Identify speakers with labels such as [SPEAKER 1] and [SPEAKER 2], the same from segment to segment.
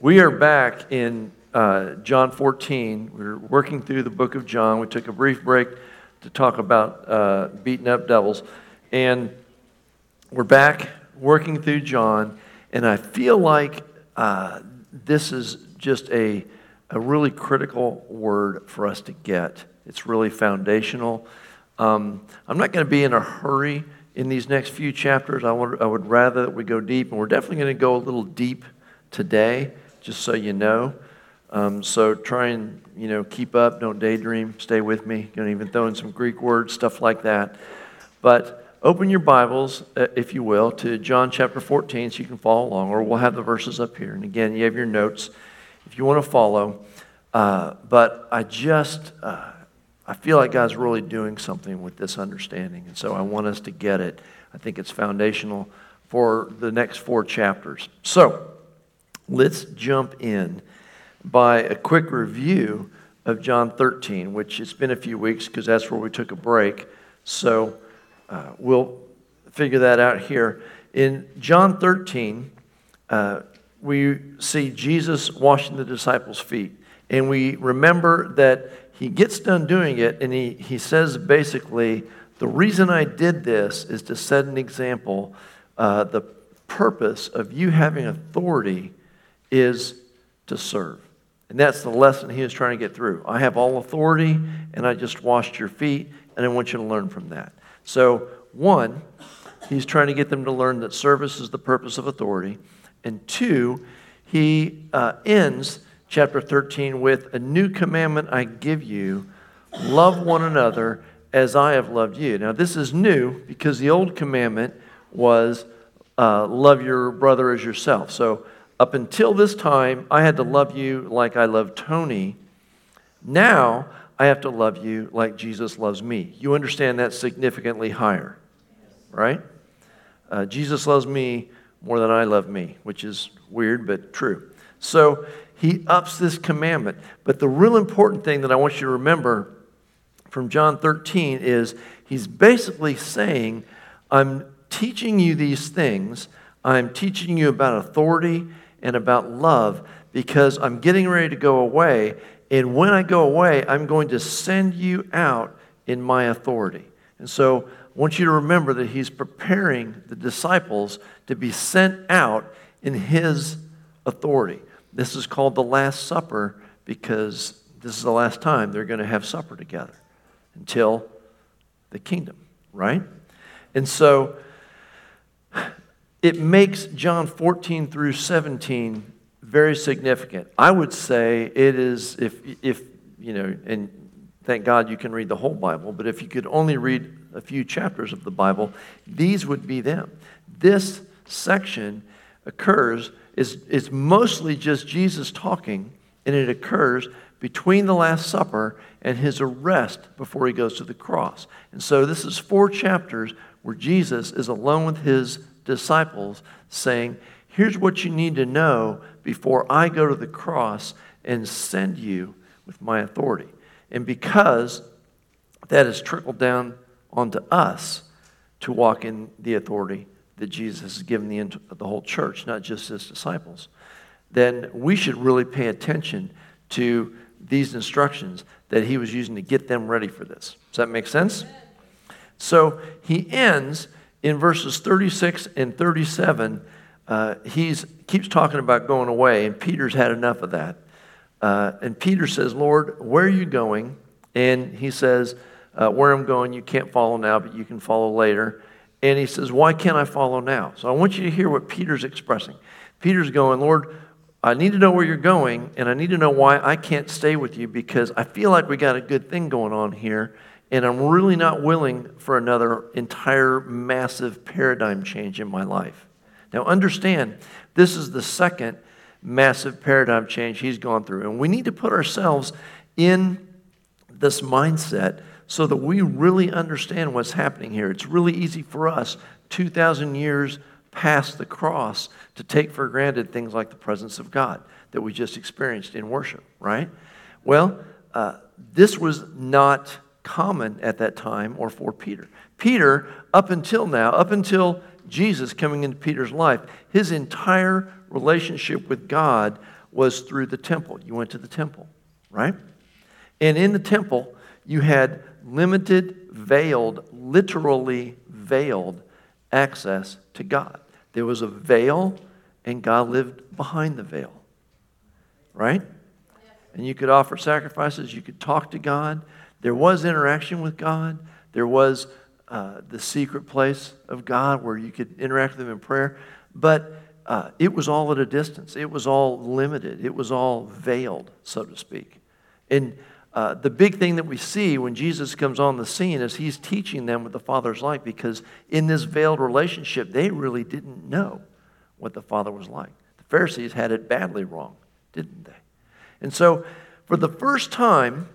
[SPEAKER 1] We are back in uh, John 14. We're working through the book of John. We took a brief break to talk about uh, beating up devils. And we're back working through John. And I feel like uh, this is just a, a really critical word for us to get. It's really foundational. Um, I'm not going to be in a hurry in these next few chapters. I would, I would rather that we go deep. And we're definitely going to go a little deep today just so you know. Um, so try and you know keep up. Don't daydream. Stay with me. Don't even throw in some Greek words, stuff like that. But open your Bibles, uh, if you will, to John chapter 14, so you can follow along, or we'll have the verses up here. And again, you have your notes if you want to follow. Uh, but I just uh, I feel like God's really doing something with this understanding, and so I want us to get it. I think it's foundational for the next four chapters. So let's jump in by a quick review of John 13, which it's been a few weeks because that's where we took a break. So uh, we'll figure that out here. In John 13, uh, we see Jesus washing the disciples' feet. And we remember that he gets done doing it and he, he says basically, the reason I did this is to set an example. Uh, the purpose of you having authority is to serve. And that's the lesson he is trying to get through. I have all authority, and I just washed your feet, and I want you to learn from that. So, one, he's trying to get them to learn that service is the purpose of authority. And two, he uh, ends chapter 13 with a new commandment I give you love one another as I have loved you. Now, this is new because the old commandment was uh, love your brother as yourself. So, up until this time, I had to love you like I love Tony. Now, I have to love you like Jesus loves me. You understand that's significantly higher, right? Uh, Jesus loves me more than I love me, which is weird but true. So he ups this commandment. But the real important thing that I want you to remember from John 13 is he's basically saying, I'm teaching you these things. I'm teaching you about authority and about love because I'm getting ready to go away. And when I go away, I'm going to send you out in my authority. And so I want you to remember that he's preparing the disciples to be sent out in his authority. This is called the Last Supper because this is the last time they're going to have supper together until the kingdom, right? And so it makes John 14 through 17 very significant. I would say it is, if, if you know, and thank God you can read the whole Bible, but if you could only read a few chapters of the Bible, these would be them. This section occurs, is, is mostly just Jesus talking, and it occurs between the Last Supper and his arrest before he goes to the cross. And so this is four chapters where Jesus is alone with his disciples, saying, Here's what you need to know before I go to the cross and send you with my authority. And because that has trickled down onto us to walk in the authority that Jesus has given the, the whole church, not just his disciples, then we should really pay attention to these instructions that he was using to get them ready for this. Does that make sense? So he ends in verses 36 and 37, uh, he keeps talking about going away, and Peter's had enough of that. Uh, and Peter says, Lord, where are you going? And he says, uh, Where I'm going, you can't follow now, but you can follow later. And he says, Why can't I follow now? So I want you to hear what Peter's expressing. Peter's going, Lord, I need to know where you're going, and I need to know why I can't stay with you because I feel like we got a good thing going on here, and I'm really not willing for another entire massive paradigm change in my life. Now, understand, this is the second massive paradigm change he's gone through. And we need to put ourselves in this mindset so that we really understand what's happening here. It's really easy for us, 2,000 years past the cross, to take for granted things like the presence of God that we just experienced in worship, right? Well, uh, this was not common at that time or for Peter. Peter, up until now, up until Jesus coming into Peter's life, his entire relationship with God was through the temple. You went to the temple, right? And in the temple, you had limited, veiled, literally veiled access to God. There was a veil, and God lived behind the veil, right? And you could offer sacrifices, you could talk to God. There was interaction with God. There was uh, the secret place of God where you could interact with Him in prayer. But uh, it was all at a distance, it was all limited, it was all veiled, so to speak. And uh, the big thing that we see when Jesus comes on the scene is he's teaching them what the Father's like because in this veiled relationship, they really didn't know what the Father was like. The Pharisees had it badly wrong, didn't they? And so, for the first time,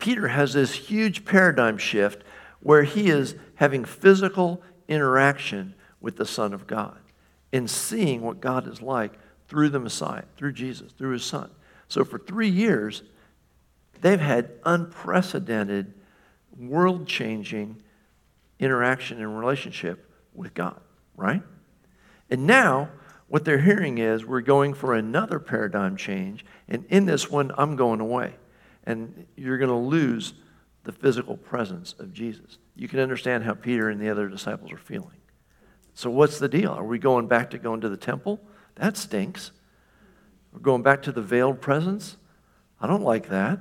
[SPEAKER 1] Peter has this huge paradigm shift where he is having physical interaction with the Son of God and seeing what God is like through the Messiah, through Jesus, through his Son. So, for three years, they've had unprecedented, world changing interaction and relationship with God, right? And now, what they're hearing is we're going for another paradigm change, and in this one, I'm going away. And you're going to lose the physical presence of Jesus. You can understand how Peter and the other disciples are feeling. So, what's the deal? Are we going back to going to the temple? That stinks. We're going back to the veiled presence? I don't like that.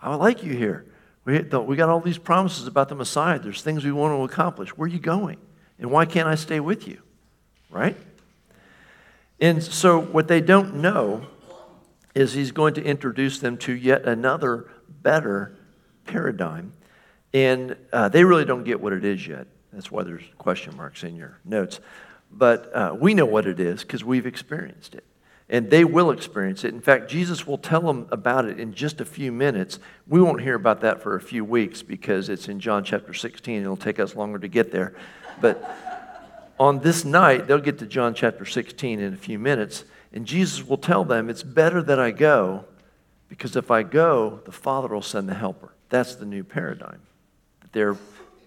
[SPEAKER 1] I like you here. We, we got all these promises about the Messiah. There's things we want to accomplish. Where are you going? And why can't I stay with you? Right? And so, what they don't know is he's going to introduce them to yet another better paradigm. And uh, they really don't get what it is yet. That's why there's question marks in your notes. But uh, we know what it is because we've experienced it and they will experience it. In fact, Jesus will tell them about it in just a few minutes. We won't hear about that for a few weeks because it's in John chapter 16. It'll take us longer to get there. But on this night, they'll get to John chapter 16 in a few minutes, and Jesus will tell them, It's better that I go because if I go, the Father will send the helper. That's the new paradigm that they're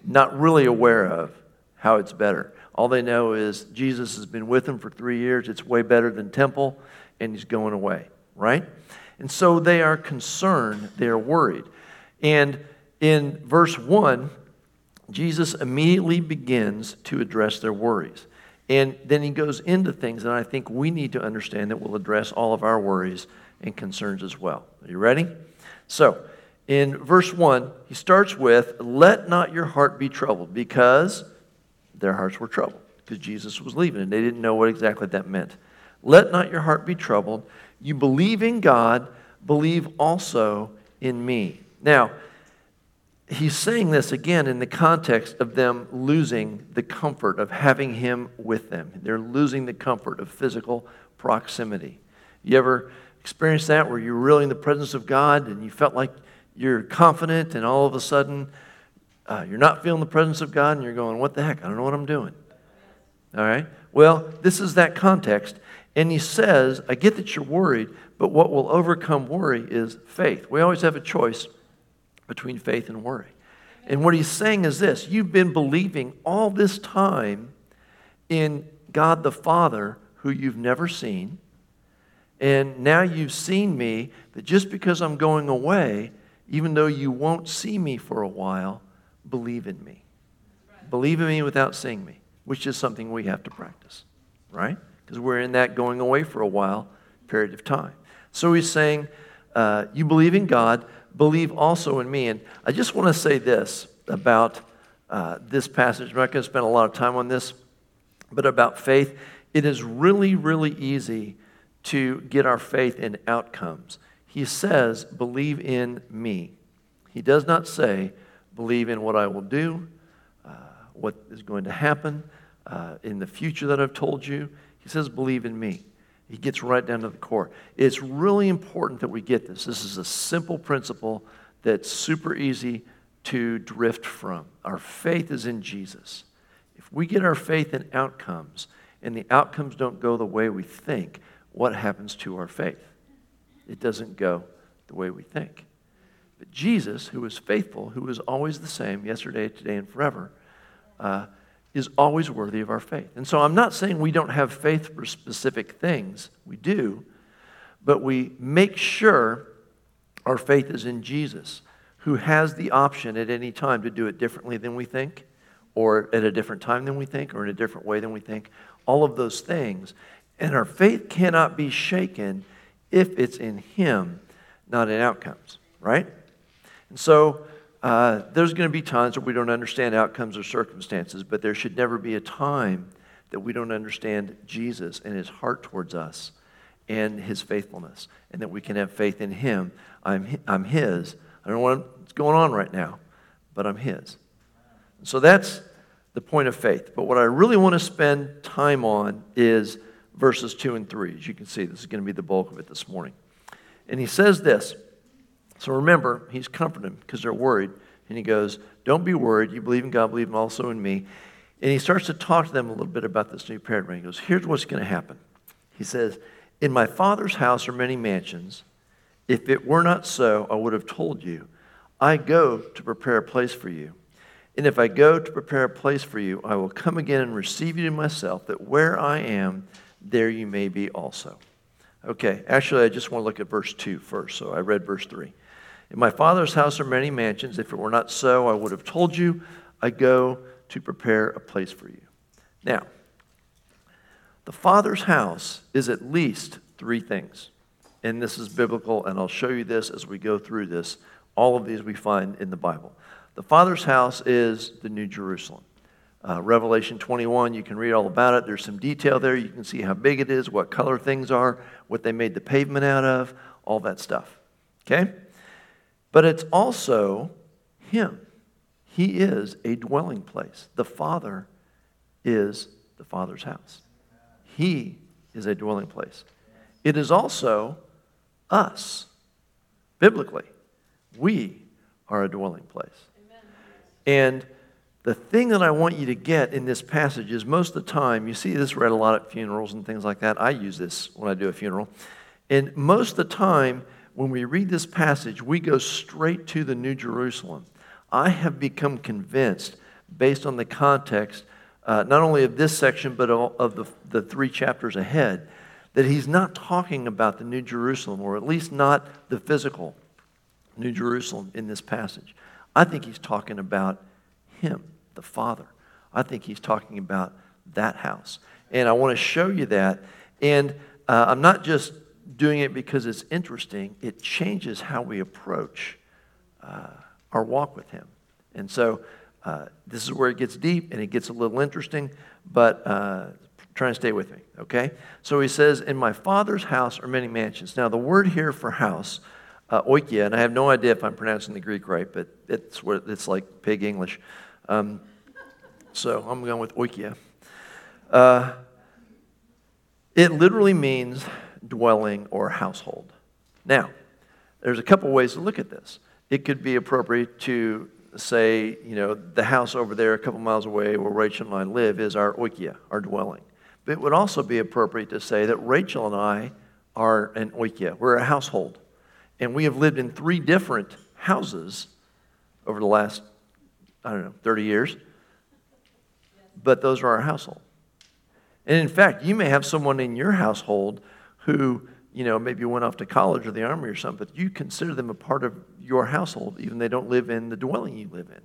[SPEAKER 1] not really aware of how it's better. All they know is Jesus has been with them for three years. It's way better than temple, and he's going away, right? And so they are concerned, they are worried. And in verse 1, Jesus immediately begins to address their worries. And then he goes into things that I think we need to understand that will address all of our worries and concerns as well. Are you ready? So, in verse 1, he starts with, Let not your heart be troubled, because their hearts were troubled because Jesus was leaving and they didn't know what exactly that meant. Let not your heart be troubled. You believe in God, believe also in me. Now, he's saying this again in the context of them losing the comfort of having him with them. They're losing the comfort of physical proximity. You ever experienced that where you're really in the presence of God and you felt like you're confident and all of a sudden uh, you're not feeling the presence of God and you're going, What the heck? I don't know what I'm doing. All right? Well, this is that context. And he says, I get that you're worried, but what will overcome worry is faith. We always have a choice between faith and worry. And what he's saying is this you've been believing all this time in God the Father, who you've never seen. And now you've seen me, that just because I'm going away, even though you won't see me for a while, believe in me. Believe in me without seeing me, which is something we have to practice, right? Because we're in that going away for a while period of time. So he's saying, uh, You believe in God, believe also in me. And I just want to say this about uh, this passage. I'm not going to spend a lot of time on this, but about faith. It is really, really easy to get our faith in outcomes. He says, Believe in me. He does not say, believe in what I will do, uh, what is going to happen uh, in the future that I've told you. He says, believe in me. He gets right down to the core. It's really important that we get this. This is a simple principle that's super easy to drift from. Our faith is in Jesus. If we get our faith in outcomes and the outcomes don't go the way we think, what happens to our faith? It doesn't go the way we think. But Jesus, who is faithful, who is always the same, yesterday, today, and forever, uh, is always worthy of our faith. And so I'm not saying we don't have faith for specific things, we do, but we make sure our faith is in Jesus, who has the option at any time to do it differently than we think, or at a different time than we think, or in a different way than we think. All of those things. And our faith cannot be shaken if it's in Him, not in outcomes, right? And so uh, there's going to be times where we don't understand outcomes or circumstances, but there should never be a time that we don't understand Jesus and His heart towards us and His faithfulness, and that we can have faith in Him. I'm, I'm His. I don't know what's going on right now, but I'm His. So that's the point of faith. But what I really want to spend time on is verses 2 and 3. As you can see, this is going to be the bulk of it this morning. And he says this. So remember, he's comforting them because they're worried. And he goes, Don't be worried. You believe in God, believe also in me. And he starts to talk to them a little bit about this new paradigm. He goes, Here's what's going to happen. He says, In my Father's house are many mansions. If it were not so, I would have told you. I go to prepare a place for you. And if I go to prepare a place for you, I will come again and receive you to myself, that where I am, there you may be also. Okay, actually, I just want to look at verse 2 first. So I read verse 3. In my Father's house are many mansions. If it were not so, I would have told you, I go to prepare a place for you. Now, the Father's house is at least three things. And this is biblical, and I'll show you this as we go through this. All of these we find in the Bible. The Father's house is the New Jerusalem. Uh, Revelation 21, you can read all about it. There's some detail there. You can see how big it is, what color things are, what they made the pavement out of, all that stuff. Okay? But it's also Him. He is a dwelling place. The Father is the Father's house. He is a dwelling place. It is also us. Biblically, we are a dwelling place. And the thing that I want you to get in this passage is most of the time, you see this read a lot at funerals and things like that. I use this when I do a funeral. And most of the time, when we read this passage, we go straight to the New Jerusalem. I have become convinced, based on the context, uh, not only of this section, but of the, the three chapters ahead, that he's not talking about the New Jerusalem, or at least not the physical New Jerusalem in this passage. I think he's talking about him, the Father. I think he's talking about that house. And I want to show you that. And uh, I'm not just doing it because it's interesting, it changes how we approach uh, our walk with him. And so uh, this is where it gets deep and it gets a little interesting, but uh, try and stay with me, okay? So he says, In my father's house are many mansions. Now, the word here for house, uh, oikia, and I have no idea if I'm pronouncing the Greek right, but it's, what, it's like pig English. Um, so I'm going with oikia. Uh, it literally means dwelling or household. Now, there's a couple ways to look at this. It could be appropriate to say, you know, the house over there a couple miles away where Rachel and I live is our oikia, our dwelling. But it would also be appropriate to say that Rachel and I are an oikia. We're a household. And we have lived in three different houses over the last I don't know, 30 years. But those are our household. And in fact, you may have someone in your household who, you know, maybe went off to college or the army or something, but you consider them a part of your household, even they don't live in the dwelling you live in.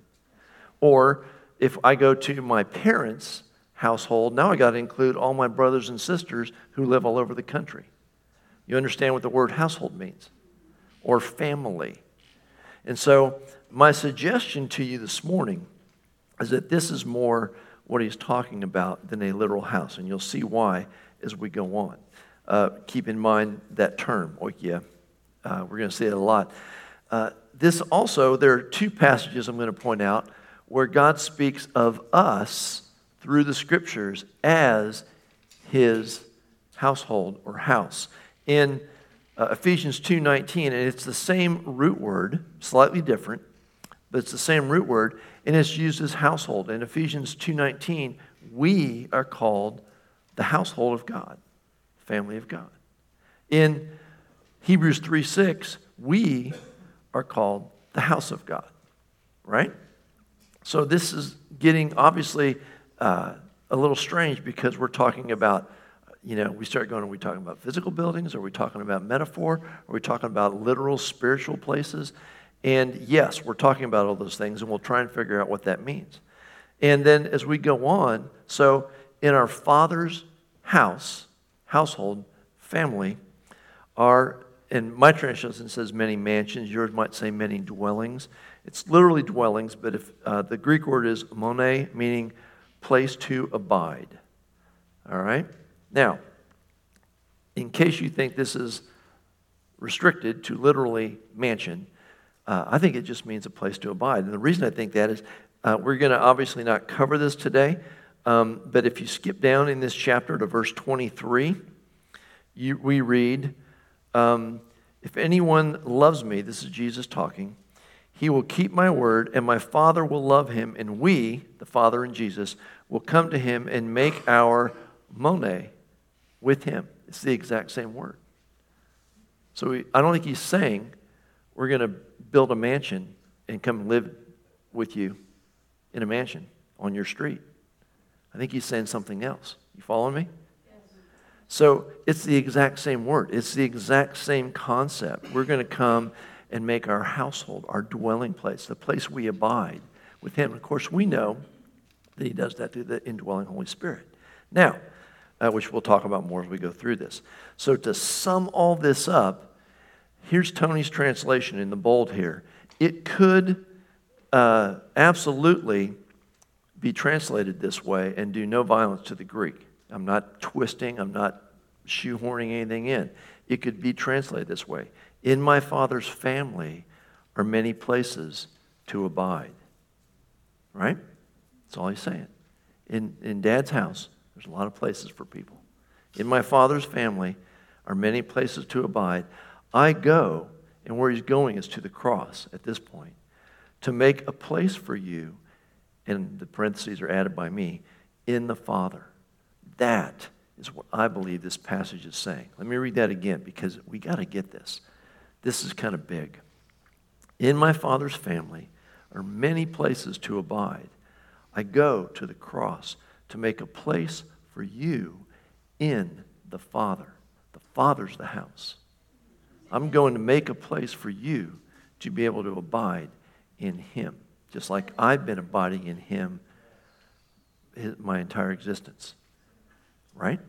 [SPEAKER 1] Or if I go to my parents' household, now I got to include all my brothers and sisters who live all over the country. You understand what the word household means? Or family. And so my suggestion to you this morning is that this is more what he's talking about than a literal house, and you'll see why as we go on. Uh, keep in mind that term, oikia. Uh, we're going to say it a lot. Uh, this also, there are two passages I'm going to point out where God speaks of us through the scriptures as his household or house. In uh, Ephesians 2:19, and it's the same root word, slightly different, but it's the same root word, and it's used as household. In Ephesians 2:19, we are called the household of God, family of God. In Hebrews 3:6, we are called the house of God, right? So this is getting obviously uh, a little strange because we're talking about you know, we start going, are we talking about physical buildings? Are we talking about metaphor? Are we talking about literal spiritual places? And yes, we're talking about all those things, and we'll try and figure out what that means. And then as we go on, so in our Father's house, household, family, are, and my translation says many mansions, yours might say many dwellings. It's literally dwellings, but if uh, the Greek word is mone, meaning place to abide. All right? Now, in case you think this is restricted to literally mansion, uh, I think it just means a place to abide. And the reason I think that is uh, we're going to obviously not cover this today, um, but if you skip down in this chapter to verse 23, you, we read, um, If anyone loves me, this is Jesus talking, he will keep my word, and my Father will love him, and we, the Father and Jesus, will come to him and make our mone with him. It's the exact same word. So we, I don't think he's saying we're going to build a mansion and come live with you in a mansion on your street. I think he's saying something else. You following me? So it's the exact same word. It's the exact same concept. We're going to come and make our household, our dwelling place, the place we abide with him. Of course, we know that he does that through the indwelling Holy Spirit. Now, uh, which we'll talk about more as we go through this. So, to sum all this up, here's Tony's translation in the bold here. It could uh, absolutely be translated this way and do no violence to the Greek. I'm not twisting, I'm not shoehorning anything in. It could be translated this way In my Father's family are many places to abide. Right? That's all he's saying. In, in dad's house, there's a lot of places for people. In my Father's family are many places to abide. I go, and where he's going is to the cross at this point, to make a place for you, and the parentheses are added by me, in the Father. That is what I believe this passage is saying. Let me read that again because we got to get this. This is kind of big. In my Father's family are many places to abide. I go to the cross to make a place for you in the Father. The Father's the house. I'm going to make a place for you to be able to abide in Him, just like I've been abiding in Him my entire existence. Right?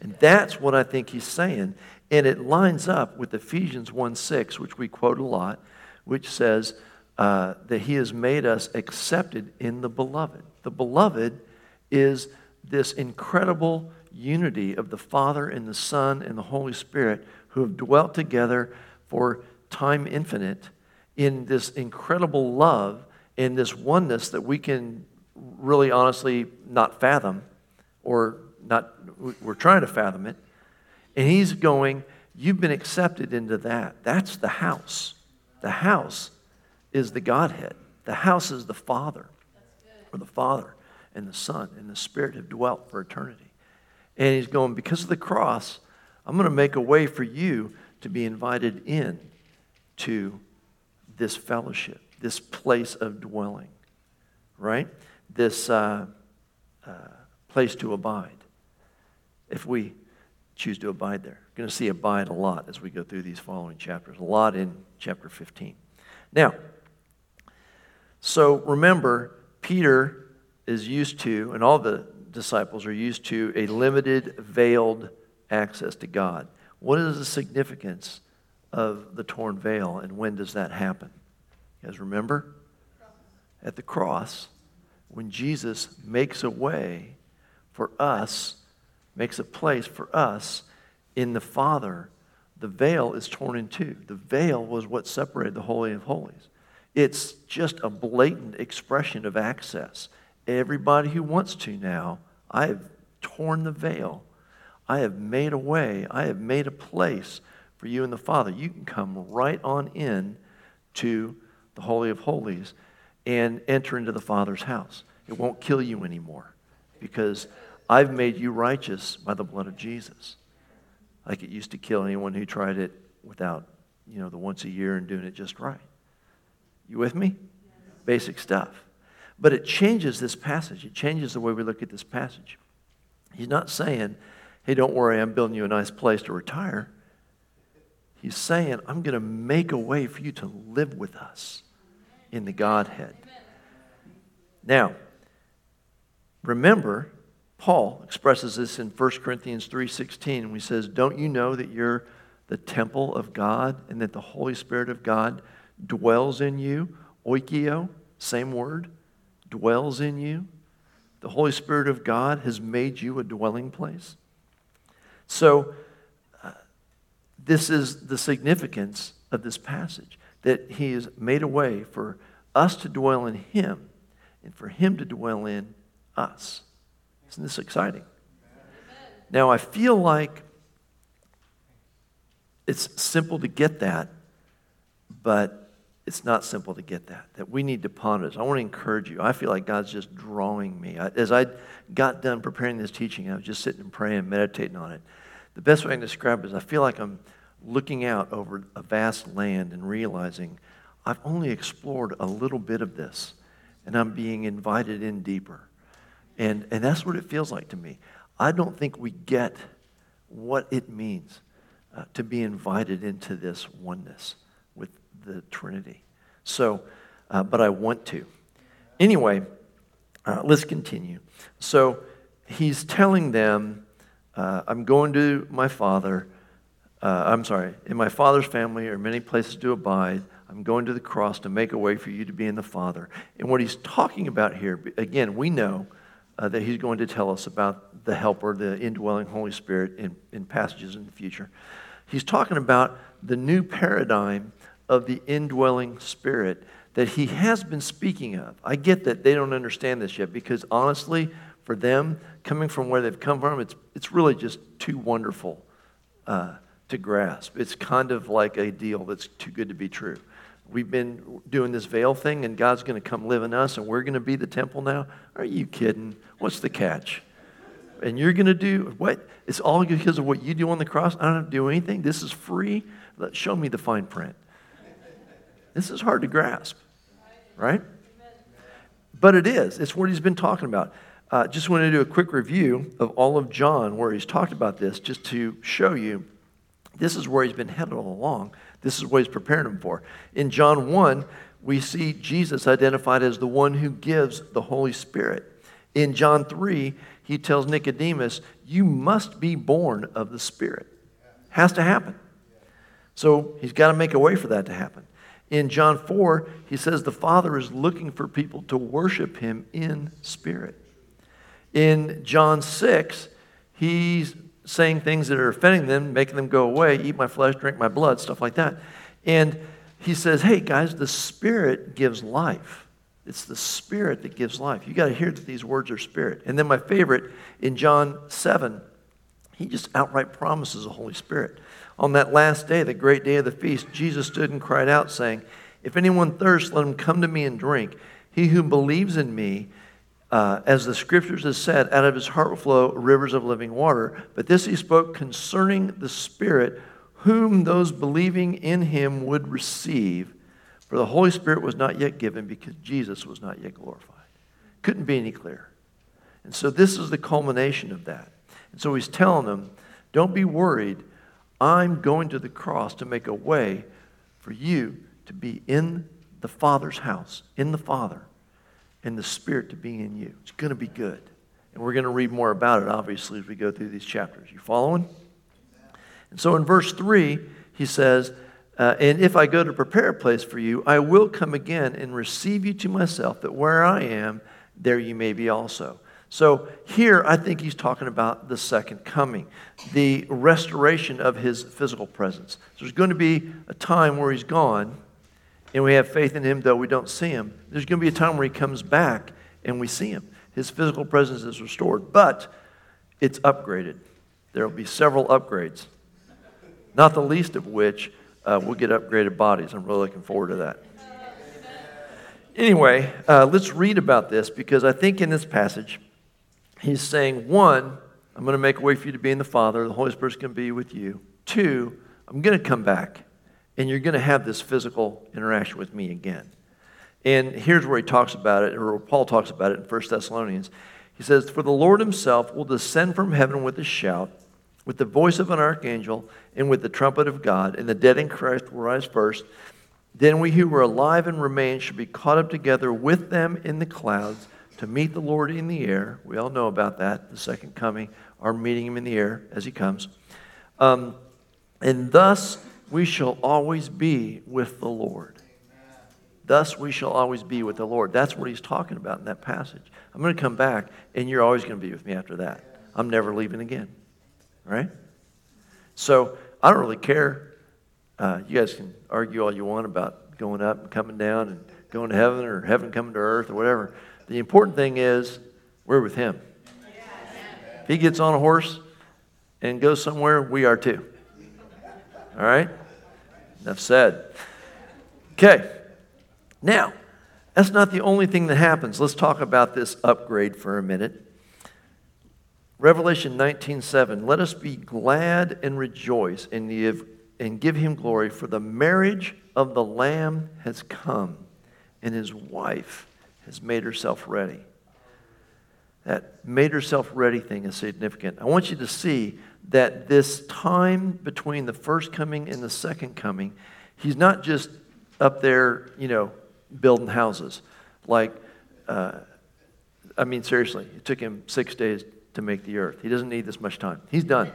[SPEAKER 1] And that's what I think he's saying. And it lines up with Ephesians 1 6, which we quote a lot, which says uh, that he has made us accepted in the beloved. The beloved is this incredible unity of the Father and the Son and the Holy Spirit who have dwelt together for time infinite in this incredible love and this oneness that we can really honestly not fathom or not we're trying to fathom it. And he's going you've been accepted into that. That's the house. The house is the godhead. The house is the father or the father and the Son and the Spirit have dwelt for eternity. And he's going, because of the cross, I'm going to make a way for you to be invited in to this fellowship, this place of dwelling, right? This uh, uh, place to abide. If we choose to abide there, we're going to see abide a lot as we go through these following chapters, a lot in chapter 15. Now, so remember, Peter is used to, and all the disciples are used to, a limited, veiled access to God. What is the significance of the torn veil, and when does that happen? You guys remember? At the cross, when Jesus makes a way for us, makes a place for us in the Father, the veil is torn in two. The veil was what separated the Holy of Holies. It's just a blatant expression of access everybody who wants to now. I have torn the veil. I have made a way. I have made a place for you and the Father. You can come right on in to the Holy of Holies and enter into the Father's house. It won't kill you anymore because I've made you righteous by the blood of Jesus. Like it used to kill anyone who tried it without, you know, the once a year and doing it just right. You with me? Basic stuff. But it changes this passage. It changes the way we look at this passage. He's not saying, hey, don't worry, I'm building you a nice place to retire. He's saying, I'm going to make a way for you to live with us in the Godhead. Now, remember, Paul expresses this in 1 Corinthians 3:16 when he says, "Don't you know that you're the temple of God and that the Holy Spirit of God dwells in you?" Oikio, same word, dwells in you. The Holy Spirit of God has made you a dwelling place. So, uh, this is the significance of this passage that He has made a way for us to dwell in Him and for Him to dwell in us. Isn't this exciting? Now, I feel like it's simple to get that, but it's not simple to get that. That we need to ponder this. I want to encourage you. I feel like God's just drawing me. As I got done preparing this teaching, I was just sitting and praying, meditating on it. The best way I can describe it is I feel like I'm looking out over a vast land and realizing I've only explored a little bit of this, and I'm being invited in deeper. And, and that's what it feels like to me. I don't think we get what it means uh, to be invited into this oneness with the Trinity. So, uh, but I want to. Anyway, uh, let's continue. So he's telling them, uh, I'm going to my father. Uh, I'm sorry, in my father's family are many places to abide. I'm going to the cross to make a way for you to be in the Father. And what he's talking about here, again, we know uh, that he's going to tell us about the Helper, the indwelling Holy Spirit, in, in passages in the future. He's talking about the new paradigm of the indwelling Spirit that he has been speaking of. I get that they don't understand this yet because honestly, for them, coming from where they've come from, it's, it's really just too wonderful uh, to grasp. It's kind of like a deal that's too good to be true we've been doing this veil thing and God's going to come live in us and we're going to be the temple now? Are you kidding? What's the catch? And you're going to do what? It's all because of what you do on the cross. I don't do anything. This is free. Let, Show me the fine print. This is hard to grasp, right? But it is. It's what he's been talking about. Uh, just want to do a quick review of all of John where he's talked about this, just to show you this is where he's been headed all along. This is what he's preparing him for. In John 1, we see Jesus identified as the one who gives the Holy Spirit. In John 3, he tells Nicodemus, You must be born of the Spirit. Has to happen. So he's got to make a way for that to happen. In John 4, he says the Father is looking for people to worship him in spirit. In John 6, he's saying things that are offending them, making them go away, eat my flesh, drink my blood, stuff like that. And he says, hey, guys, the Spirit gives life. It's the Spirit that gives life. You got to hear that these words are Spirit. And then my favorite, in John 7, he just outright promises the Holy Spirit. On that last day, the great day of the feast, Jesus stood and cried out, saying, If anyone thirsts, let him come to me and drink. He who believes in me, uh, as the scriptures have said, out of his heart will flow rivers of living water. But this he spoke concerning the Spirit, whom those believing in him would receive. For the Holy Spirit was not yet given because Jesus was not yet glorified. Couldn't be any clearer. And so this is the culmination of that. And so he's telling them, don't be worried. I'm going to the cross to make a way for you to be in the Father's house, in the Father and the Spirit to be in you. It's going to be good. And we're going to read more about it, obviously, as we go through these chapters. You following? And so in verse 3, he says, uh, And if I go to prepare a place for you, I will come again and receive you to myself, that where I am, there you may be also. So here, I think he's talking about the second coming, the restoration of his physical presence. So there's going to be a time where he's gone, and we have faith in him though we don't see him, there's going to be a time where he comes back and we see him. His physical presence is restored, but it's upgraded. There will be several upgrades, not the least of which uh, we'll get upgraded bodies. I'm really looking forward to that. Anyway, uh, let's read about this because I think in this passage, he's saying, one, I'm going to make a way for you to be in the Father. The Holy Spirit's going to be with you. Two, I'm going to come back and you're going to have this physical interaction with me again. And here's where he talks about it, or Paul talks about it in 1 Thessalonians. He says, For the Lord himself will descend from heaven with a shout, with the voice of an archangel and with the trumpet of God, and the dead in Christ will rise first. Then we who are alive and remain shall be caught up together with them in the clouds to meet the Lord in the air. We all know about that, the second coming, our meeting him in the air as he comes. Um, and thus we shall always be with the Lord. Thus we shall always be with the Lord. That's what he's talking about in that passage. I'm going to come back, and you're always going to be with me after that. I'm never leaving again right? So I don't really care. Uh, you guys can argue all you want about going up and coming down and going to heaven or heaven coming to earth or whatever. The important thing is we're with Him. If He gets on a horse and goes somewhere, we are too. All right? Enough said. Okay. Now, that's not the only thing that happens. Let's talk about this upgrade for a minute. Revelation 19:7 Let us be glad and rejoice and give, and give him glory for the marriage of the lamb has come and his wife has made herself ready. That made herself ready thing is significant. I want you to see that this time between the first coming and the second coming, he's not just up there, you know, building houses. Like, uh, I mean, seriously, it took him six days to make the earth. He doesn't need this much time. He's done.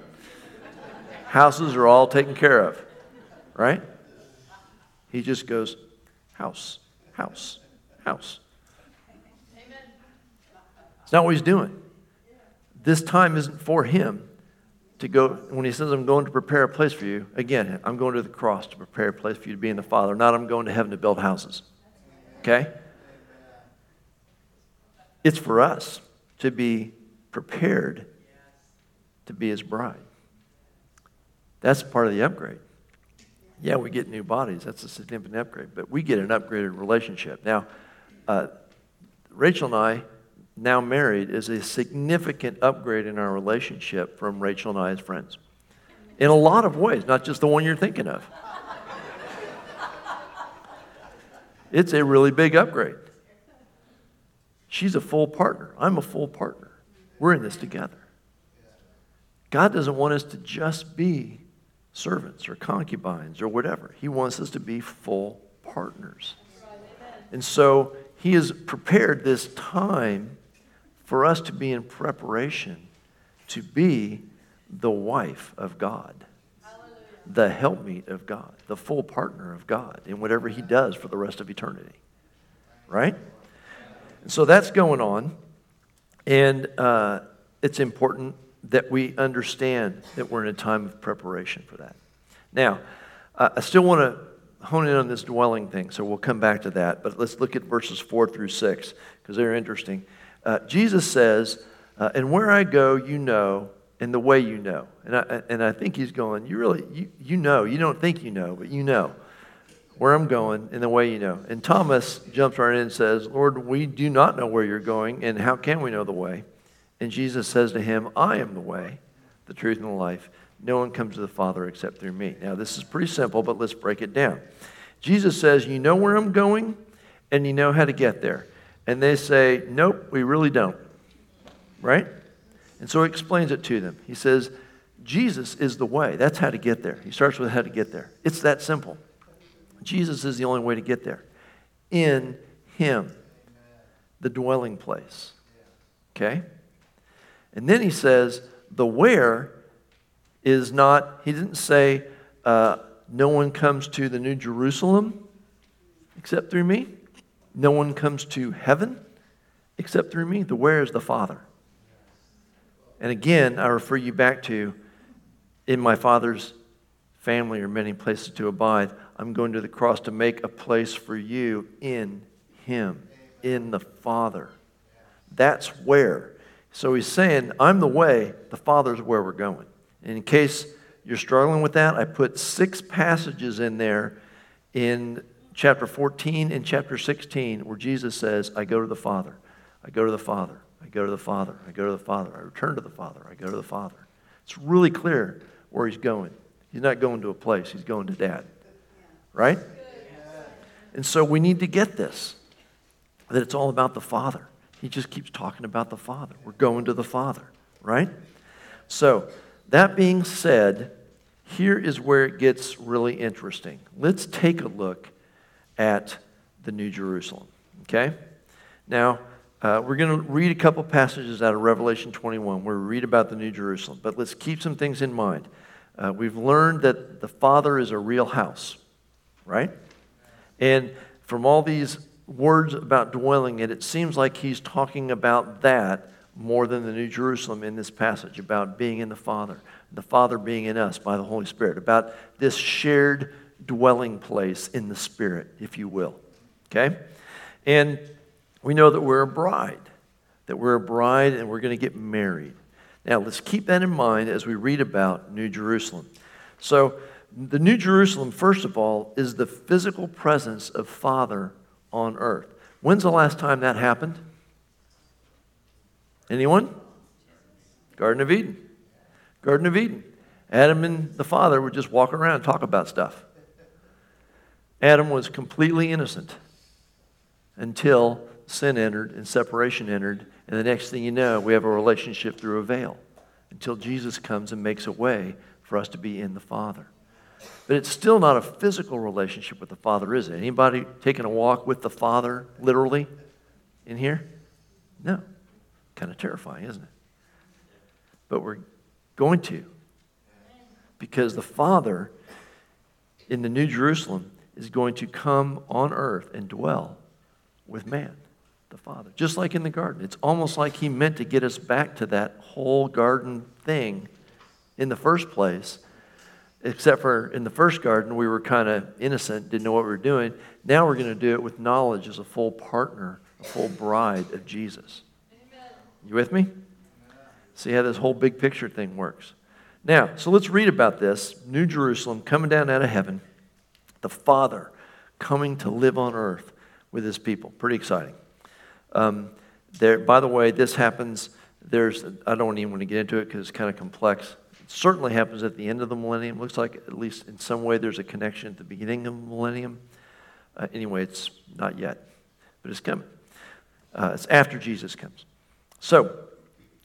[SPEAKER 1] Houses are all taken care of, right? He just goes, house, house, house. It's not what he's doing. This time isn't for him to go. When he says, I'm going to prepare a place for you, again, I'm going to the cross to prepare a place for you to be in the Father, not I'm going to heaven to build houses. Okay? It's for us to be prepared to be his bride. That's part of the upgrade. Yeah, we get new bodies. That's a significant upgrade. But we get an upgraded relationship. Now, uh, Rachel and I, now married, is a significant upgrade in our relationship from Rachel and I as friends. In a lot of ways, not just the one you're thinking of. it's a really big upgrade. She's a full partner. I'm a full partner. We're in this together. God doesn't want us to just be servants or concubines or whatever. He wants us to be full partners. And so He has prepared this time for us to be in preparation to be the wife of God, the helpmeet of God, the full partner of God in whatever He does for the rest of eternity. Right? And so that's going on. And uh, it's important that we understand that we're in a time of preparation for that. Now, uh, I still want to hone in on this dwelling thing, so we'll come back to that. But let's look at verses 4 through 6, because they're interesting. Uh, Jesus says, uh, And where I go, you know, and the way you know. And I, and I think he's going, You really, you, you know. You don't think you know, but you know where I'm going and the way you know. And Thomas jumps right in and says, Lord, we do not know where you're going, and how can we know the way? And Jesus says to him, I am the way, the truth, and the life. No one comes to the Father except through me. Now, this is pretty simple, but let's break it down. Jesus says, You know where I'm going, and you know how to get there. And they say, Nope, we really don't. Right? And so he explains it to them. He says, Jesus is the way. That's how to get there. He starts with how to get there. It's that simple. Jesus is the only way to get there. In Him, the dwelling place. Okay? And then he says, the where is not, he didn't say, uh, no one comes to the New Jerusalem except through me. No one comes to heaven except through me. The where is the Father. And again, I refer you back to in my Father's family are many places to abide. I'm going to the cross to make a place for you in Him, in the Father. That's where. So he's saying, I'm the way, the Father's where we're going. And in case you're struggling with that, I put six passages in there in chapter 14 and chapter 16 where Jesus says, I go to the Father, I go to the Father, I go to the Father, I go to the Father, I return to the Father, I go to the Father. It's really clear where he's going. He's not going to a place, he's going to dad. Right? And so we need to get this that it's all about the Father. He just keeps talking about the Father. We're going to the Father, right? So that being said, here is where it gets really interesting. Let's take a look at the New Jerusalem. Okay? Now, uh, we're going to read a couple passages out of Revelation 21 where we read about the New Jerusalem, but let's keep some things in mind. Uh, we've learned that the Father is a real house, right? And from all these words about dwelling in, it seems like he's talking about that more than the New Jerusalem in this passage, about being in the Father, the Father being in us by the Holy Spirit, about this shared dwelling place in the Spirit, if you will. Okay? And we know that we're a bride, that we're a bride and we're going to get married. Now, let's keep that in mind as we read about New Jerusalem. So, the New Jerusalem, first of all, is the physical presence of Father on earth. When's the last time that happened? Anyone? Garden of Eden. Garden of Eden. Adam and the Father would just walk around and talk about stuff. Adam was completely innocent until sin entered and separation entered. And the next thing you know, we have a relationship through a veil until Jesus comes and makes a way for us to be in the Father. But it's still not a physical relationship with the Father, is it? Anybody taking a walk with the Father, literally, in here? No. Kind of terrifying, isn't it? But we're going to. Because the Father in the New Jerusalem is going to come on earth and dwell with man, the Father. Just like in the garden. It's almost like He meant to get us back to that whole garden thing in the first place except for in the first garden, we were kind of innocent, didn't know what we were doing. Now we're going to do it with knowledge as a full partner, a full bride of Jesus. Amen. You with me? See how this whole big picture thing works. Now, so let's read about this New Jerusalem coming down out of heaven, the Father coming to live on earth with his people. Pretty exciting. Um, there, by the way, this happens. There's, I don't even want to get into it because it's kind of complex It certainly happens at the end of the millennium. Looks like, at least in some way, there's a connection at the beginning of the millennium. Uh, anyway, it's not yet, but it's coming. Uh, it's after Jesus comes. So,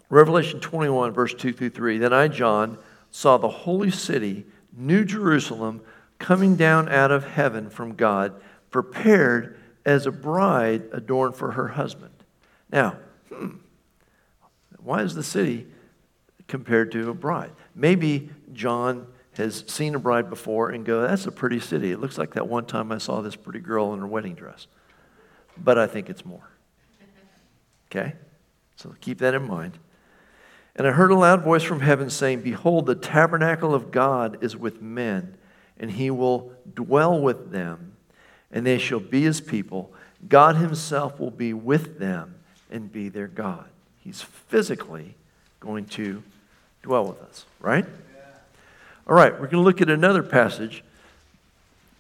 [SPEAKER 1] Revelation 21, verse 2 through 3. Then I, John, saw the holy city, New Jerusalem, coming down out of heaven from God, prepared as a bride adorned for her husband. Now, hmm, why is the city compared to a bride? Maybe John has seen a bride before and go, that's a pretty city. It looks like that one time I saw this pretty girl in her wedding dress. But I think it's more. Okay? So keep that in mind. And I heard a loud voice from heaven saying, Behold, the tabernacle of God is with men, and he will dwell with them, and they shall be his people. God himself will be with them and be their God. He's physically going to dwell with us, right? All right, we're going to look at another passage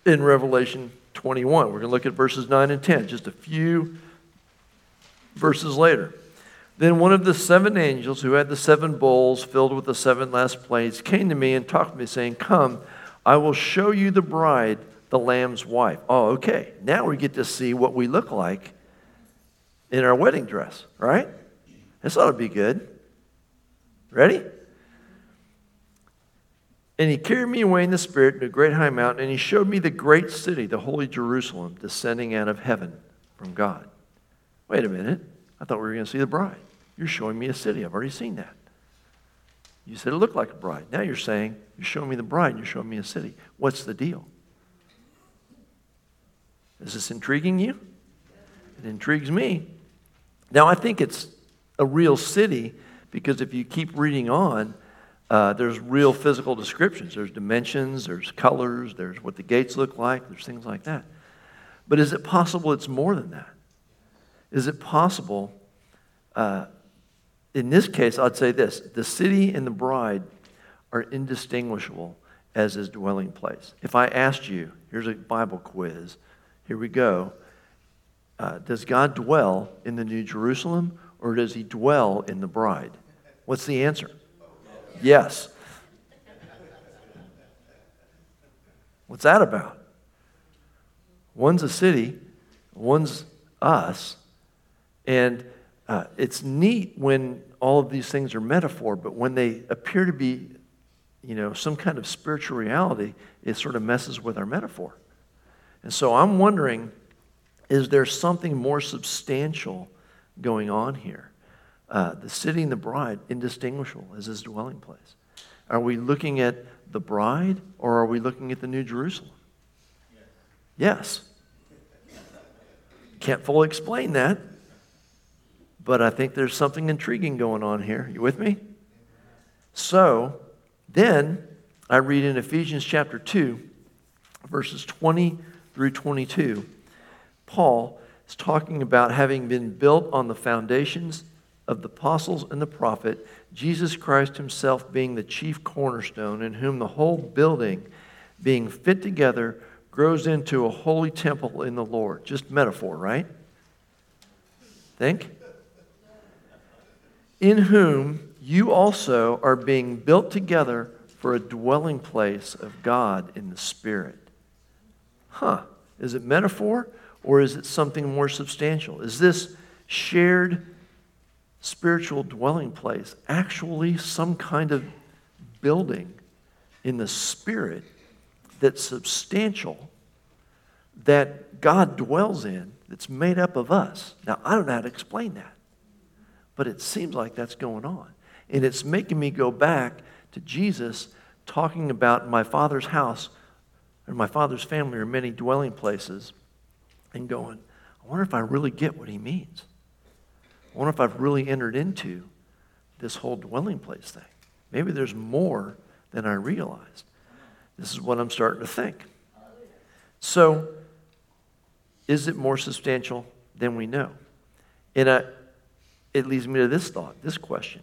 [SPEAKER 1] in Revelation 21. We're going to look at verses 9 and 10, just a few verses later. Then one of the seven angels who had the seven bowls filled with the seven last plagues came to me and talked to me, saying, Come, I will show you the bride, the Lamb's wife. Oh, okay. Now we get to see what we look like in our wedding dress, right? This ought to be good. Ready? And he carried me away in the Spirit to a great high mountain, and he showed me the great city, the holy Jerusalem, descending out of heaven from God. Wait a minute. I thought we were going to see the bride. You're showing me a city. I've already seen that. You said it looked like a bride. Now you're saying you're showing me the bride you show me a city. What's the deal? Is this intriguing you? It intrigues me. Now I think it's a real city because if you keep reading on, uh, there's real physical descriptions. There's dimensions, there's colors, there's what the gates look like, there's things like that. But is it possible it's more than that? Is it possible, uh, in this case, I'd say this the city and the bride are indistinguishable as his dwelling place. If I asked you, here's a Bible quiz, here we go. Uh, does God dwell in the New Jerusalem or does he dwell in the bride? What's the answer? Yes. What's that about? One's a city, one's us. And uh, it's neat when all of these things are metaphor, but when they appear to be you know, some kind of spiritual reality, it sort of messes with our metaphor. And so I'm wondering is there something more substantial going on here? Uh, the city and the bride, indistinguishable as his dwelling place. Are we looking at the bride or are we looking at the New Jerusalem? Yes. Can't fully explain that, but I think there's something intriguing going on here. You with me? So, then I read in Ephesians chapter 2, verses 20 through 22, Paul is talking about having been built on the foundations of the apostles and the prophet, Jesus Christ himself being the chief cornerstone, in whom the whole building, being fit together, grows into a holy temple in the Lord. Just metaphor, right? Think. In whom you also are being built together for a dwelling place of God in the Spirit. Huh. Is it metaphor or is it something more substantial? Is this shared spiritual dwelling place actually some kind of building in the Spirit that's substantial, that God dwells in, that's made up of us? Now, I don't know how to explain that, but it seems like that's going on. And it's making me go back to Jesus talking about my father's house or my father's family are many dwelling places and going, I wonder if I really get what he means. I wonder if I've really entered into this whole dwelling place thing. Maybe there's more than I realized. This is what I'm starting to think. So, is it more substantial than we know? And I, it leads me to this thought, this question,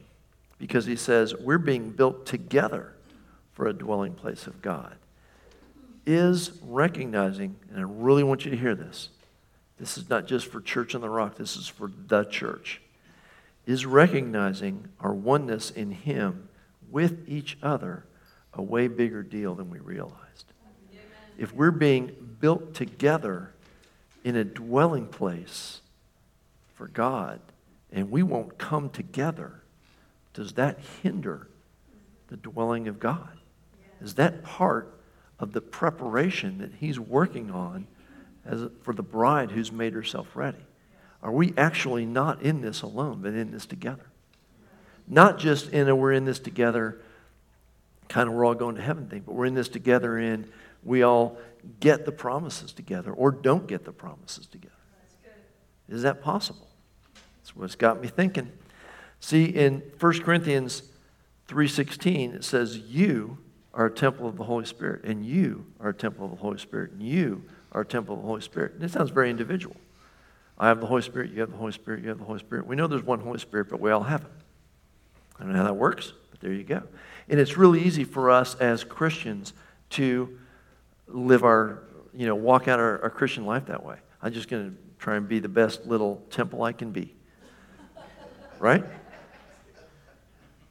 [SPEAKER 1] because he says, We're being built together for a dwelling place of God is recognizing, and I really want you to hear this. This is not just for Church on the Rock, this is for the church. Is recognizing our oneness in Him with each other a way bigger deal than we realized. If we're being built together in a dwelling place for God and we won't come together, does that hinder the dwelling of God? Is that part of the preparation that He's working on as, for the bride who's made herself ready? Are we actually not in this alone, but in this together? Not just in a we're in this together, kind of we're all going to heaven thing, but we're in this together in we all get the promises together or don't get the promises together. Is that possible? That's what's got me thinking. See, in 1 Corinthians 3.16, it says, you are a temple of the Holy Spirit, and you are a temple of the Holy Spirit, and you are a temple of the Holy Spirit. And it sounds very individual. I have the Holy Spirit, you have the Holy Spirit, you have the Holy Spirit. We know there's one Holy Spirit, but we all have it. I don't know how that works, but there you go. And it's really easy for us as Christians to live our, you know, walk out our, our Christian life that way. I'm just going to try and be the best little temple I can be. Right?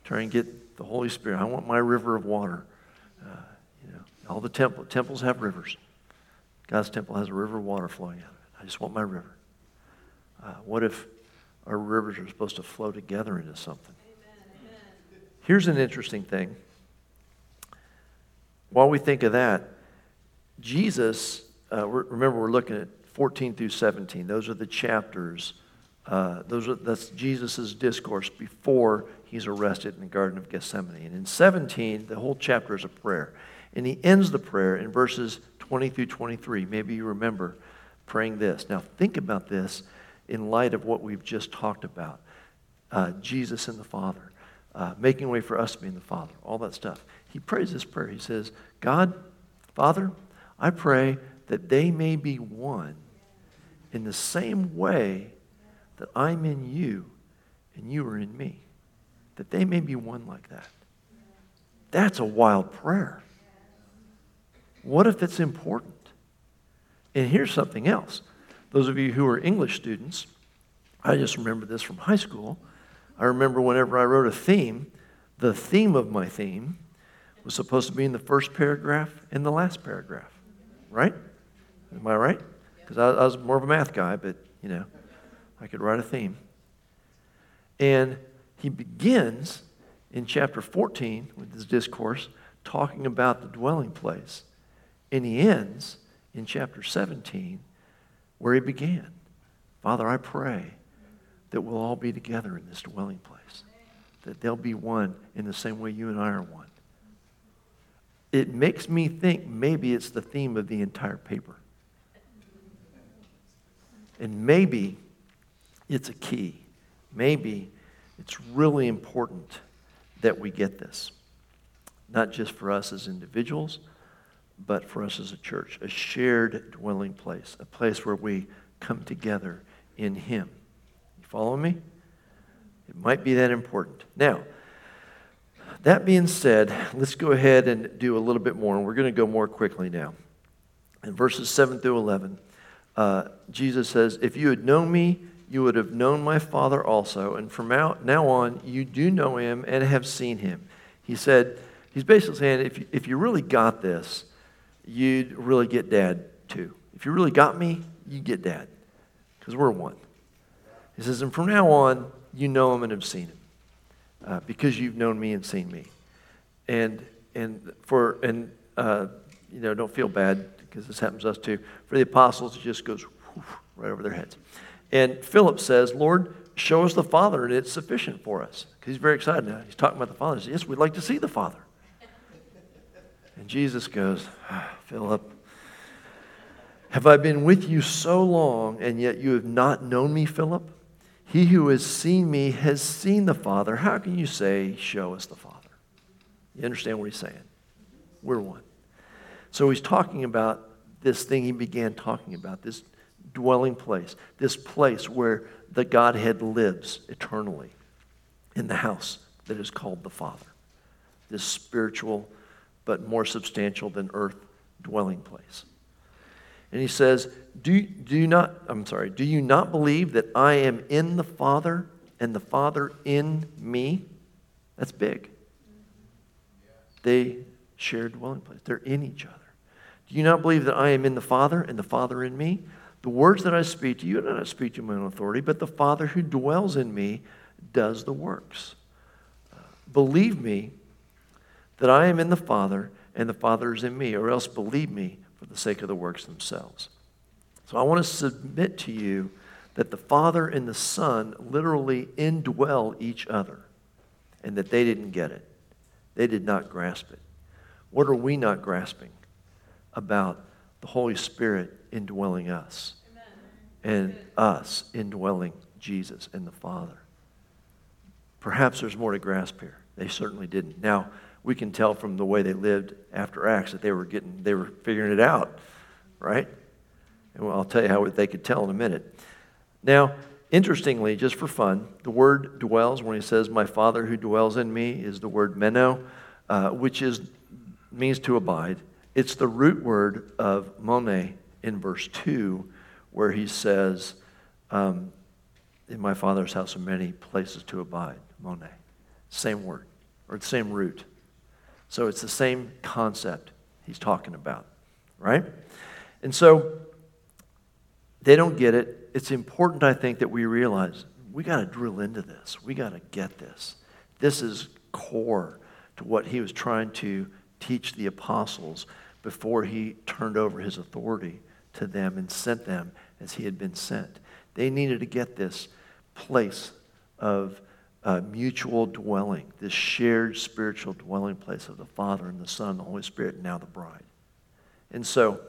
[SPEAKER 1] Try and get the Holy Spirit. I want my river of water. You know, All the temple, temples have rivers. God's temple has a river of water flowing out of it. I just want my river. Uh, what if our rivers are supposed to flow together into something? Amen. Here's an interesting thing. While we think of that, Jesus, uh, remember we're looking at 14 through 17. Those are the chapters. Uh, those are, that's Jesus' discourse before he's arrested in the Garden of Gethsemane. And in 17, the whole chapter is a prayer. And he ends the prayer in verses 20 through 23. Maybe you remember praying this. Now, think about this in light of what we've just talked about uh, Jesus and the Father, uh, making way for us to be in the Father, all that stuff. He prays this prayer. He says, God, Father, I pray that they may be one in the same way that I'm in you and you are in me. That they may be one like that. That's a wild prayer. What if it's important? And here's something else. Those of you who are English students, I just remember this from high school. I remember whenever I wrote a theme, the theme of my theme was supposed to be in the first paragraph and the last paragraph. Right? Am I right? Because I, I was more of a math guy, but, you know, I could write a theme. And he begins in chapter 14 with his discourse talking about the dwelling place. And he ends in chapter 17 where he began. Father, I pray that we'll all be together in this dwelling place, that they'll be one in the same way you and I are one. It makes me think maybe it's the theme of the entire paper. And maybe it's a key. Maybe it's really important that we get this, not just for us as individuals, but for us as a church, a shared dwelling place, a place where we come together in Him. You follow me? It might be that important. Now, that being said, let's go ahead and do a little bit more, and we're going to go more quickly now. In verses 7 through 11, uh, Jesus says, If you had known me, you would have known my Father also, and from now on, you do know him and have seen him. He said, He's basically saying, if you, if you really got this, you'd really get dad too. If you really got me, you get dad, because we're one. He says, and from now on, you know him and have seen him, uh, because you've known me and seen me. And and for and uh, you know, don't feel bad because this happens to us too. For the apostles, it just goes whoosh, right over their heads. And Philip says, Lord, show us the Father, and it's sufficient for us. Because he's very excited now. He's talking about the Father. He says, yes, we'd like to see the Father. And Jesus goes, ah, Philip, have I been with you so long, and yet you have not known me, Philip? He who has seen me has seen the Father. How can you say, Show us the Father? You understand what he's saying? We're one. So he's talking about this thing he began talking about, this dwelling place, this place where the Godhead lives eternally in the house that is called the Father, this spiritual but more substantial than earth dwelling place. And he says, do, do you not, I'm sorry, do you not believe that I am in the Father and the Father in me? That's big. They share dwelling place. They're in each other. Do you not believe that I am in the Father and the Father in me? The words that I speak to you, do not speak to my own authority, but the Father who dwells in me does the works. Uh, believe me that I am in the Father and the Father is in me, or else believe me for the sake of the works themselves. So I want to submit to you that the Father and the Son literally indwell each other and that they didn't get it. They did not grasp it. What are we not grasping about the Holy Spirit indwelling us Amen. and us indwelling Jesus and the Father? Perhaps there's more to grasp here. They certainly didn't. Now, we can tell from the way they lived after Acts that they were getting, they were figuring it out, right? And I'll tell you how they could tell in a minute. Now, interestingly, just for fun, the word dwells, when he says, My Father who dwells in me, is the word meno, uh, which is, means to abide. It's the root word of mone in verse 2, where he says, um, In my Father's house are many places to abide. mone. Same word, or the same root. So it's the same concept he's talking about, right? And so they don't get it. It's important, I think, that we realize we got to drill into this. We got to get this. This is core to what he was trying to teach the apostles before he turned over his authority to them and sent them as he had been sent. They needed to get this place of uh, mutual dwelling, this shared spiritual dwelling place of the Father and the Son, the Holy Spirit, and now the bride. And so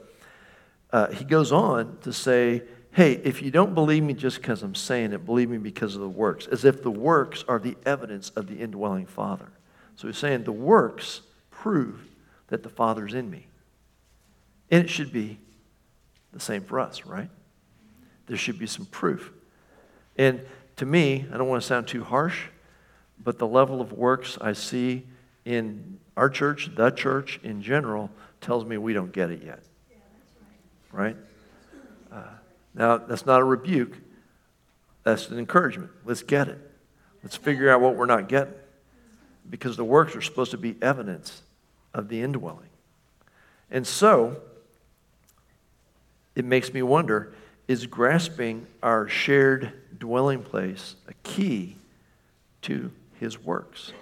[SPEAKER 1] uh, he goes on to say, hey, if you don't believe me just because I'm saying it, believe me because of the works, as if the works are the evidence of the indwelling Father. So he's saying the works prove that the Father's in me. And it should be the same for us, right? There should be some proof. And to me, I don't want to sound too harsh, but the level of works I see in our church, the church in general, tells me we don't get it yet. right? Uh, now, that's not a rebuke, that's an encouragement. Let's get it. Let's figure out what we're not getting. Because the works are supposed to be evidence of the indwelling. And so, it makes me wonder is grasping our shared dwelling place a key to his works?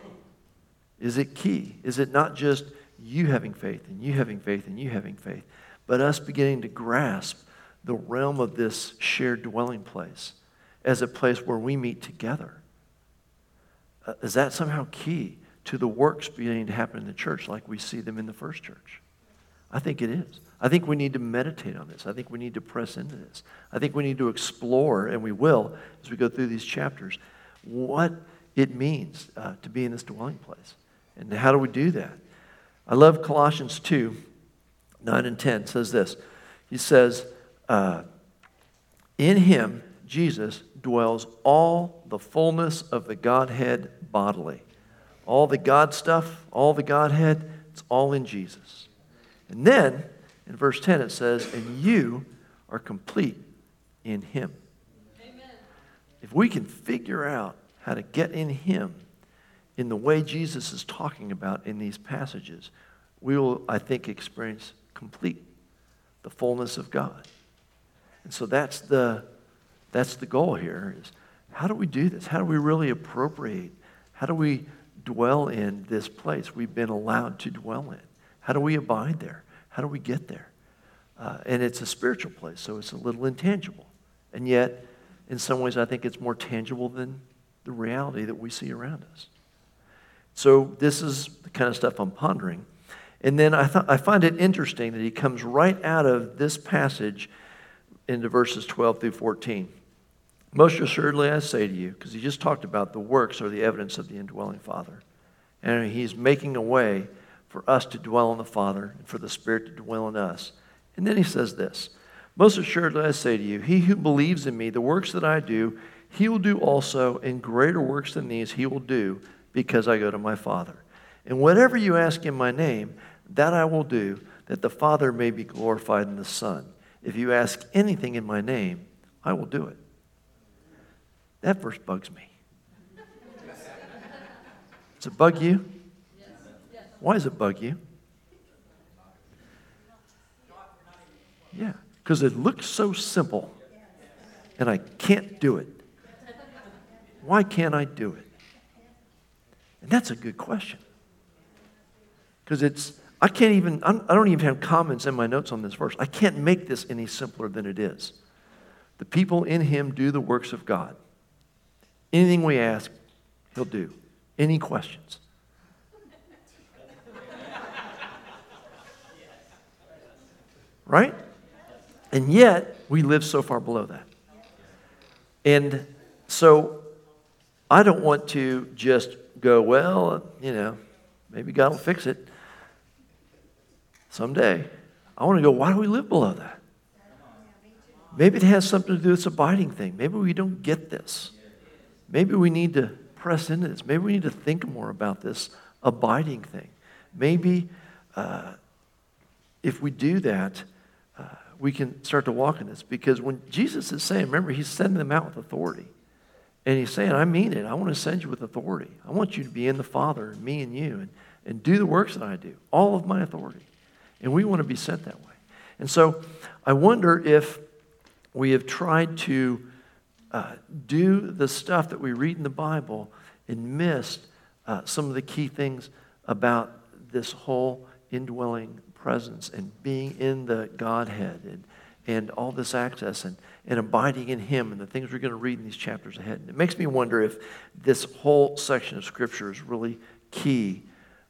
[SPEAKER 1] Is it key? Is it not just you having faith and you having faith and you having faith, but us beginning to grasp the realm of this shared dwelling place as a place where we meet together. Uh, is that somehow key to the works beginning to happen in the church like we see them in the first church? I think it is. I think we need to meditate on this. I think we need to press into this. I think we need to explore, and we will as we go through these chapters, what it means uh, to be in this dwelling place. And how do we do that? I love Colossians 2 9 and 10 says this. He says, uh, In him, Jesus, dwells all the fullness of the Godhead bodily. All the God stuff, all the Godhead, it's all in Jesus. And then in verse 10 it says, And you are complete in him. Amen. If we can figure out how to get in him in the way Jesus is talking about in these passages, we will, I think, experience complete the fullness of God. And so that's the, that's the goal here is how do we do this? How do we really appropriate? How do we dwell in this place we've been allowed to dwell in? How do we abide there? How do we get there? Uh, and it's a spiritual place, so it's a little intangible. And yet, in some ways, I think it's more tangible than the reality that we see around us. So, this is the kind of stuff I'm pondering. And then I, th- I find it interesting that he comes right out of this passage into verses 12 through 14. Most assuredly, I say to you, because he just talked about the works or the evidence of the indwelling Father. And he's making a way for us to dwell in the Father and for the Spirit to dwell in us. And then he says this Most assuredly, I say to you, he who believes in me, the works that I do, he will do also, and greater works than these he will do, because I go to my Father. And whatever you ask in my name, that I will do, that the Father may be glorified in the Son. If you ask anything in my name, I will do it. That verse bugs me. Does it bug you? Why does it bug you? Yeah, because it looks so simple and I can't do it. Why can't I do it? And that's a good question. Because it's, I can't even, I'm, I don't even have comments in my notes on this verse. I can't make this any simpler than it is. The people in him do the works of God. Anything we ask, he'll do. Any questions? Right? And yet, we live so far below that. And so, I don't want to just go, well, you know, maybe God will fix it someday. I want to go, why do we live below that? Maybe it has something to do with this abiding thing. Maybe we don't get this. Maybe we need to press into this. Maybe we need to think more about this abiding thing. Maybe uh, if we do that, we can start to walk in this. Because when Jesus is saying, remember, he's sending them out with authority. And he's saying, I mean it. I want to send you with authority. I want you to be in the Father, me and you, and, and do the works that I do, all of my authority. And we want to be sent that way. And so I wonder if we have tried to uh, do the stuff that we read in the Bible and missed uh, some of the key things about this whole indwelling presence and being in the Godhead and, and all this access and, and abiding in Him and the things we're going to read in these chapters ahead. And it makes me wonder if this whole section of Scripture is really key,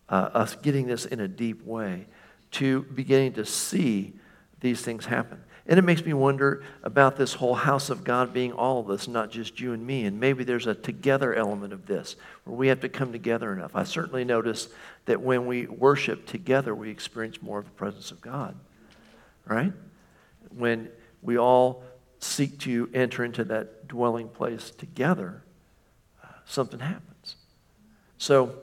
[SPEAKER 1] uh, us getting this in a deep way to beginning to see these things happen. And it makes me wonder about this whole house of God being all of us, not just you and me. And maybe there's a together element of this where we have to come together enough. I certainly notice that when we worship together, we experience more of the presence of God, right? When we all seek to enter into that dwelling place together, uh, something happens. So,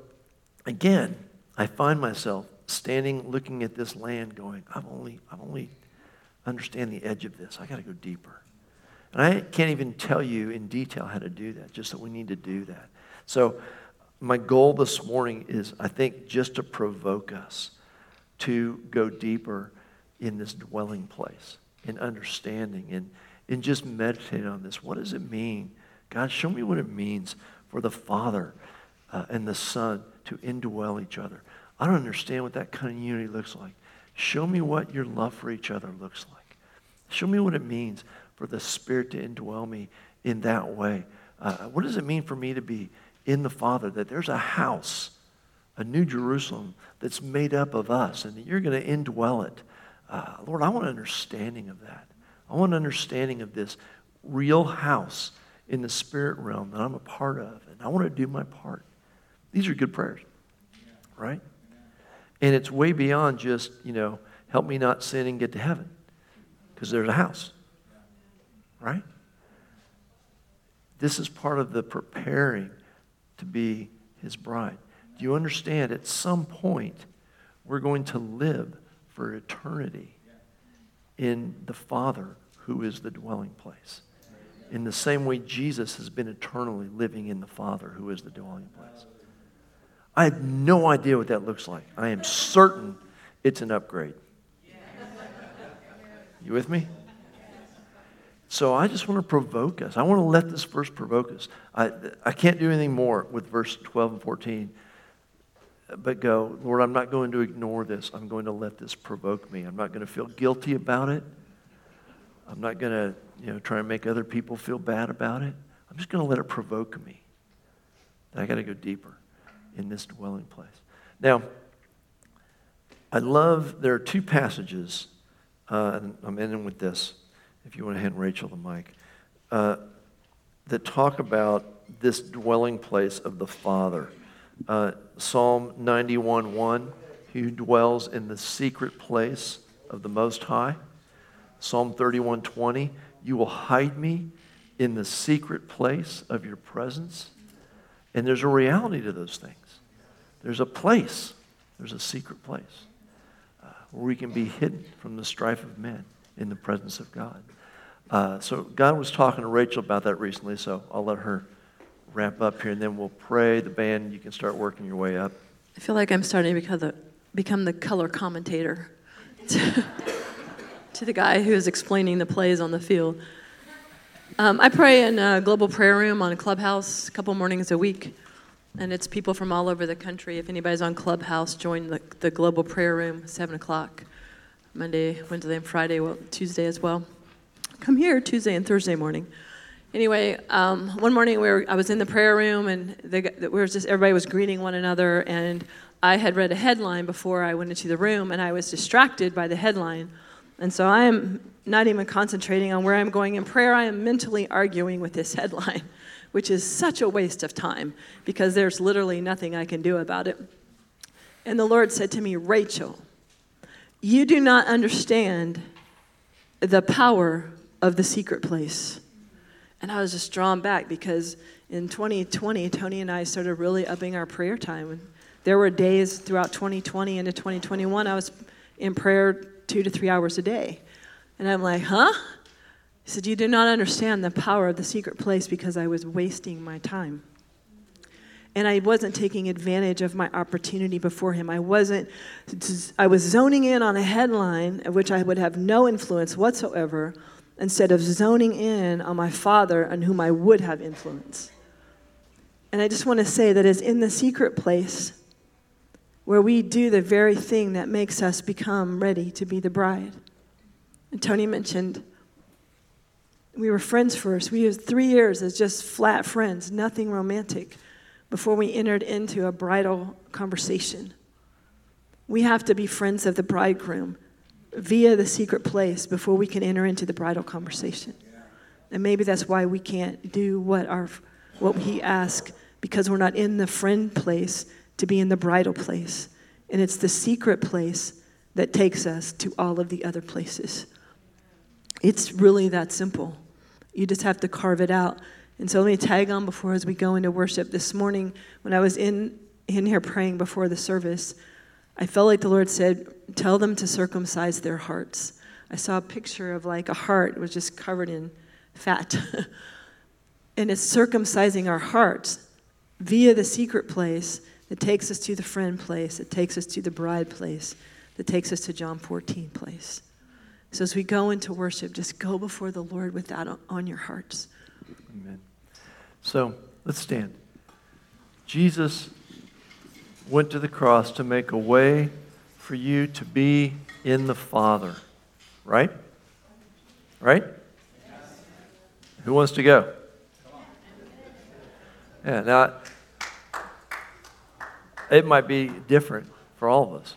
[SPEAKER 1] again, I find myself standing looking at this land going, I've only, I've only understand the edge of this. I got to go deeper. And I can't even tell you in detail how to do that, just that we need to do that. So, my goal this morning is, I think, just to provoke us to go deeper in this dwelling place, in understanding, and in just meditating on this. What does it mean? God, show me what it means for the Father uh, and the Son to indwell each other. I don't understand what that kind of unity looks like. Show me what your love for each other looks like. Show me what it means for the Spirit to indwell me in that way. Uh, what does it mean for me to be in the Father? That there's a house, a new Jerusalem that's made up of us, and that you're going to indwell it. Uh, Lord, I want an understanding of that. I want an understanding of this real house in the spirit realm that I'm a part of, and I want to do my part. These are good prayers, right? And it's way beyond just, you know, help me not sin and get to heaven, because there's a house, right? This is part of the preparing to be his bride. Do you understand? At some point, we're going to live for eternity in the Father who is the dwelling place. In the same way, Jesus has been eternally living in the Father who is the dwelling place. I have no idea what that looks like. I am certain it's an upgrade. You with me? So I just want to provoke us. I want to let this verse provoke us. I, I can't do anything more with verse 12 and 14, but go, Lord, I'm not going to ignore this. I'm going to let this provoke me. I'm not going to feel guilty about it. I'm not going to you know, try and make other people feel bad about it. I'm just going to let it provoke me. I got to go deeper in this dwelling place. Now, I love, there are two passages, uh, and I'm ending with this if you want to hand Rachel the mic, uh, that talk about this dwelling place of the Father. Uh, Psalm 91 1, who dwells in the secret place of the Most High. Psalm 31 20, you will hide me in the secret place of your presence. And there's a reality to those things. There's a place, there's a secret place uh, where we can be hidden from the strife of men in the presence of God. Uh, so God was talking to Rachel about that recently, so I'll let her wrap up here, and then we'll pray. The band, you can start working your way up.
[SPEAKER 2] I feel like I'm starting to become the, become the color commentator to, to the guy who is explaining the plays on the field. Um, I pray in a global prayer room on a clubhouse a couple mornings a week, and it's people from all over the country. If anybody's on Clubhouse, join the, the global prayer room, 7 o'clock, Monday, Wednesday, and Friday, well, Tuesday as well come here Tuesday and Thursday morning. Anyway, um, one morning we were, I was in the prayer room and the, we were just everybody was greeting one another, and I had read a headline before I went into the room, and I was distracted by the headline, and so I am not even concentrating on where I'm going in prayer. I am mentally arguing with this headline, which is such a waste of time because there's literally nothing I can do about it. And the Lord said to me, Rachel, you do not understand the power of the secret place. And I was just drawn back because in 2020, Tony and I started really upping our prayer time. And there were days throughout 2020 into 2021, I was in prayer two to three hours a day. And I'm like, huh? He said, You do not understand the power of the secret place because I was wasting my time. And I wasn't taking advantage of my opportunity before him. I wasn't, I was zoning in on a headline of which I would have no influence whatsoever instead of zoning in on my father on whom I would have influence. And I just want to say that it's in the secret place where we do the very thing that makes us become ready to be the bride. And Tony mentioned we were friends first. We used three years as just flat friends, nothing romantic, before we entered into a bridal conversation. We have to be friends of the bridegroom via the secret place before we can enter into the bridal conversation. And maybe that's why we can't do what our what he asks because we're not in the friend place to be in the bridal place. And it's the secret place that takes us to all of the other places. It's really that simple. You just have to carve it out. And so let me tag on before as we go into worship. This morning, when I was in, in here praying before the service, I felt like the Lord said, Tell them to circumcise their hearts. I saw a picture of like a heart was just covered in fat. and it's circumcising our hearts via the secret place that takes us to the friend place, that takes us to the bride place, that takes us to John 14 place. So as we go into worship, just go before the Lord with that on your hearts.
[SPEAKER 1] Amen. So let's stand. Jesus went to the cross to make a way for you to be in the Father. Right? Right? Who wants to go? Yeah, now, it might be different for all of us,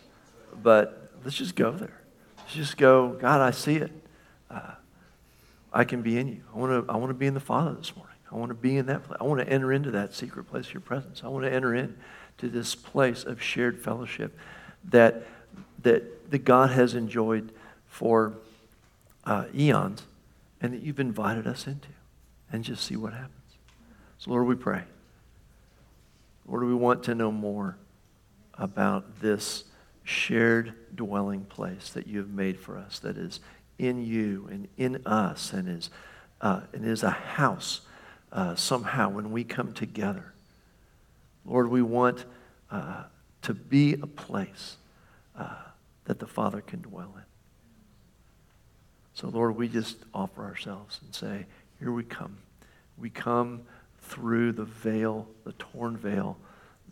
[SPEAKER 1] but let's just go there. Let's just go, God, I see it. Uh, I can be in you. I want to I want to be in the Father this morning. I want to be in that place. I want to enter into that secret place of your presence. I want to enter in to this place of shared fellowship that, that, that God has enjoyed for uh, eons and that you've invited us into and just see what happens. So, Lord, we pray. Lord, we want to know more about this shared dwelling place that you have made for us that is in you and in us and is, uh, and is a house uh, somehow when we come together. Lord, we want uh, to be a place uh, that the Father can dwell in. So, Lord, we just offer ourselves and say, Here we come. We come through the veil, the torn veil,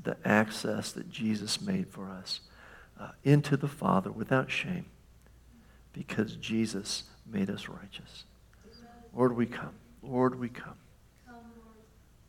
[SPEAKER 1] the access that Jesus made for us uh, into the Father without shame because Jesus made us righteous. Lord, we come. Lord, we come.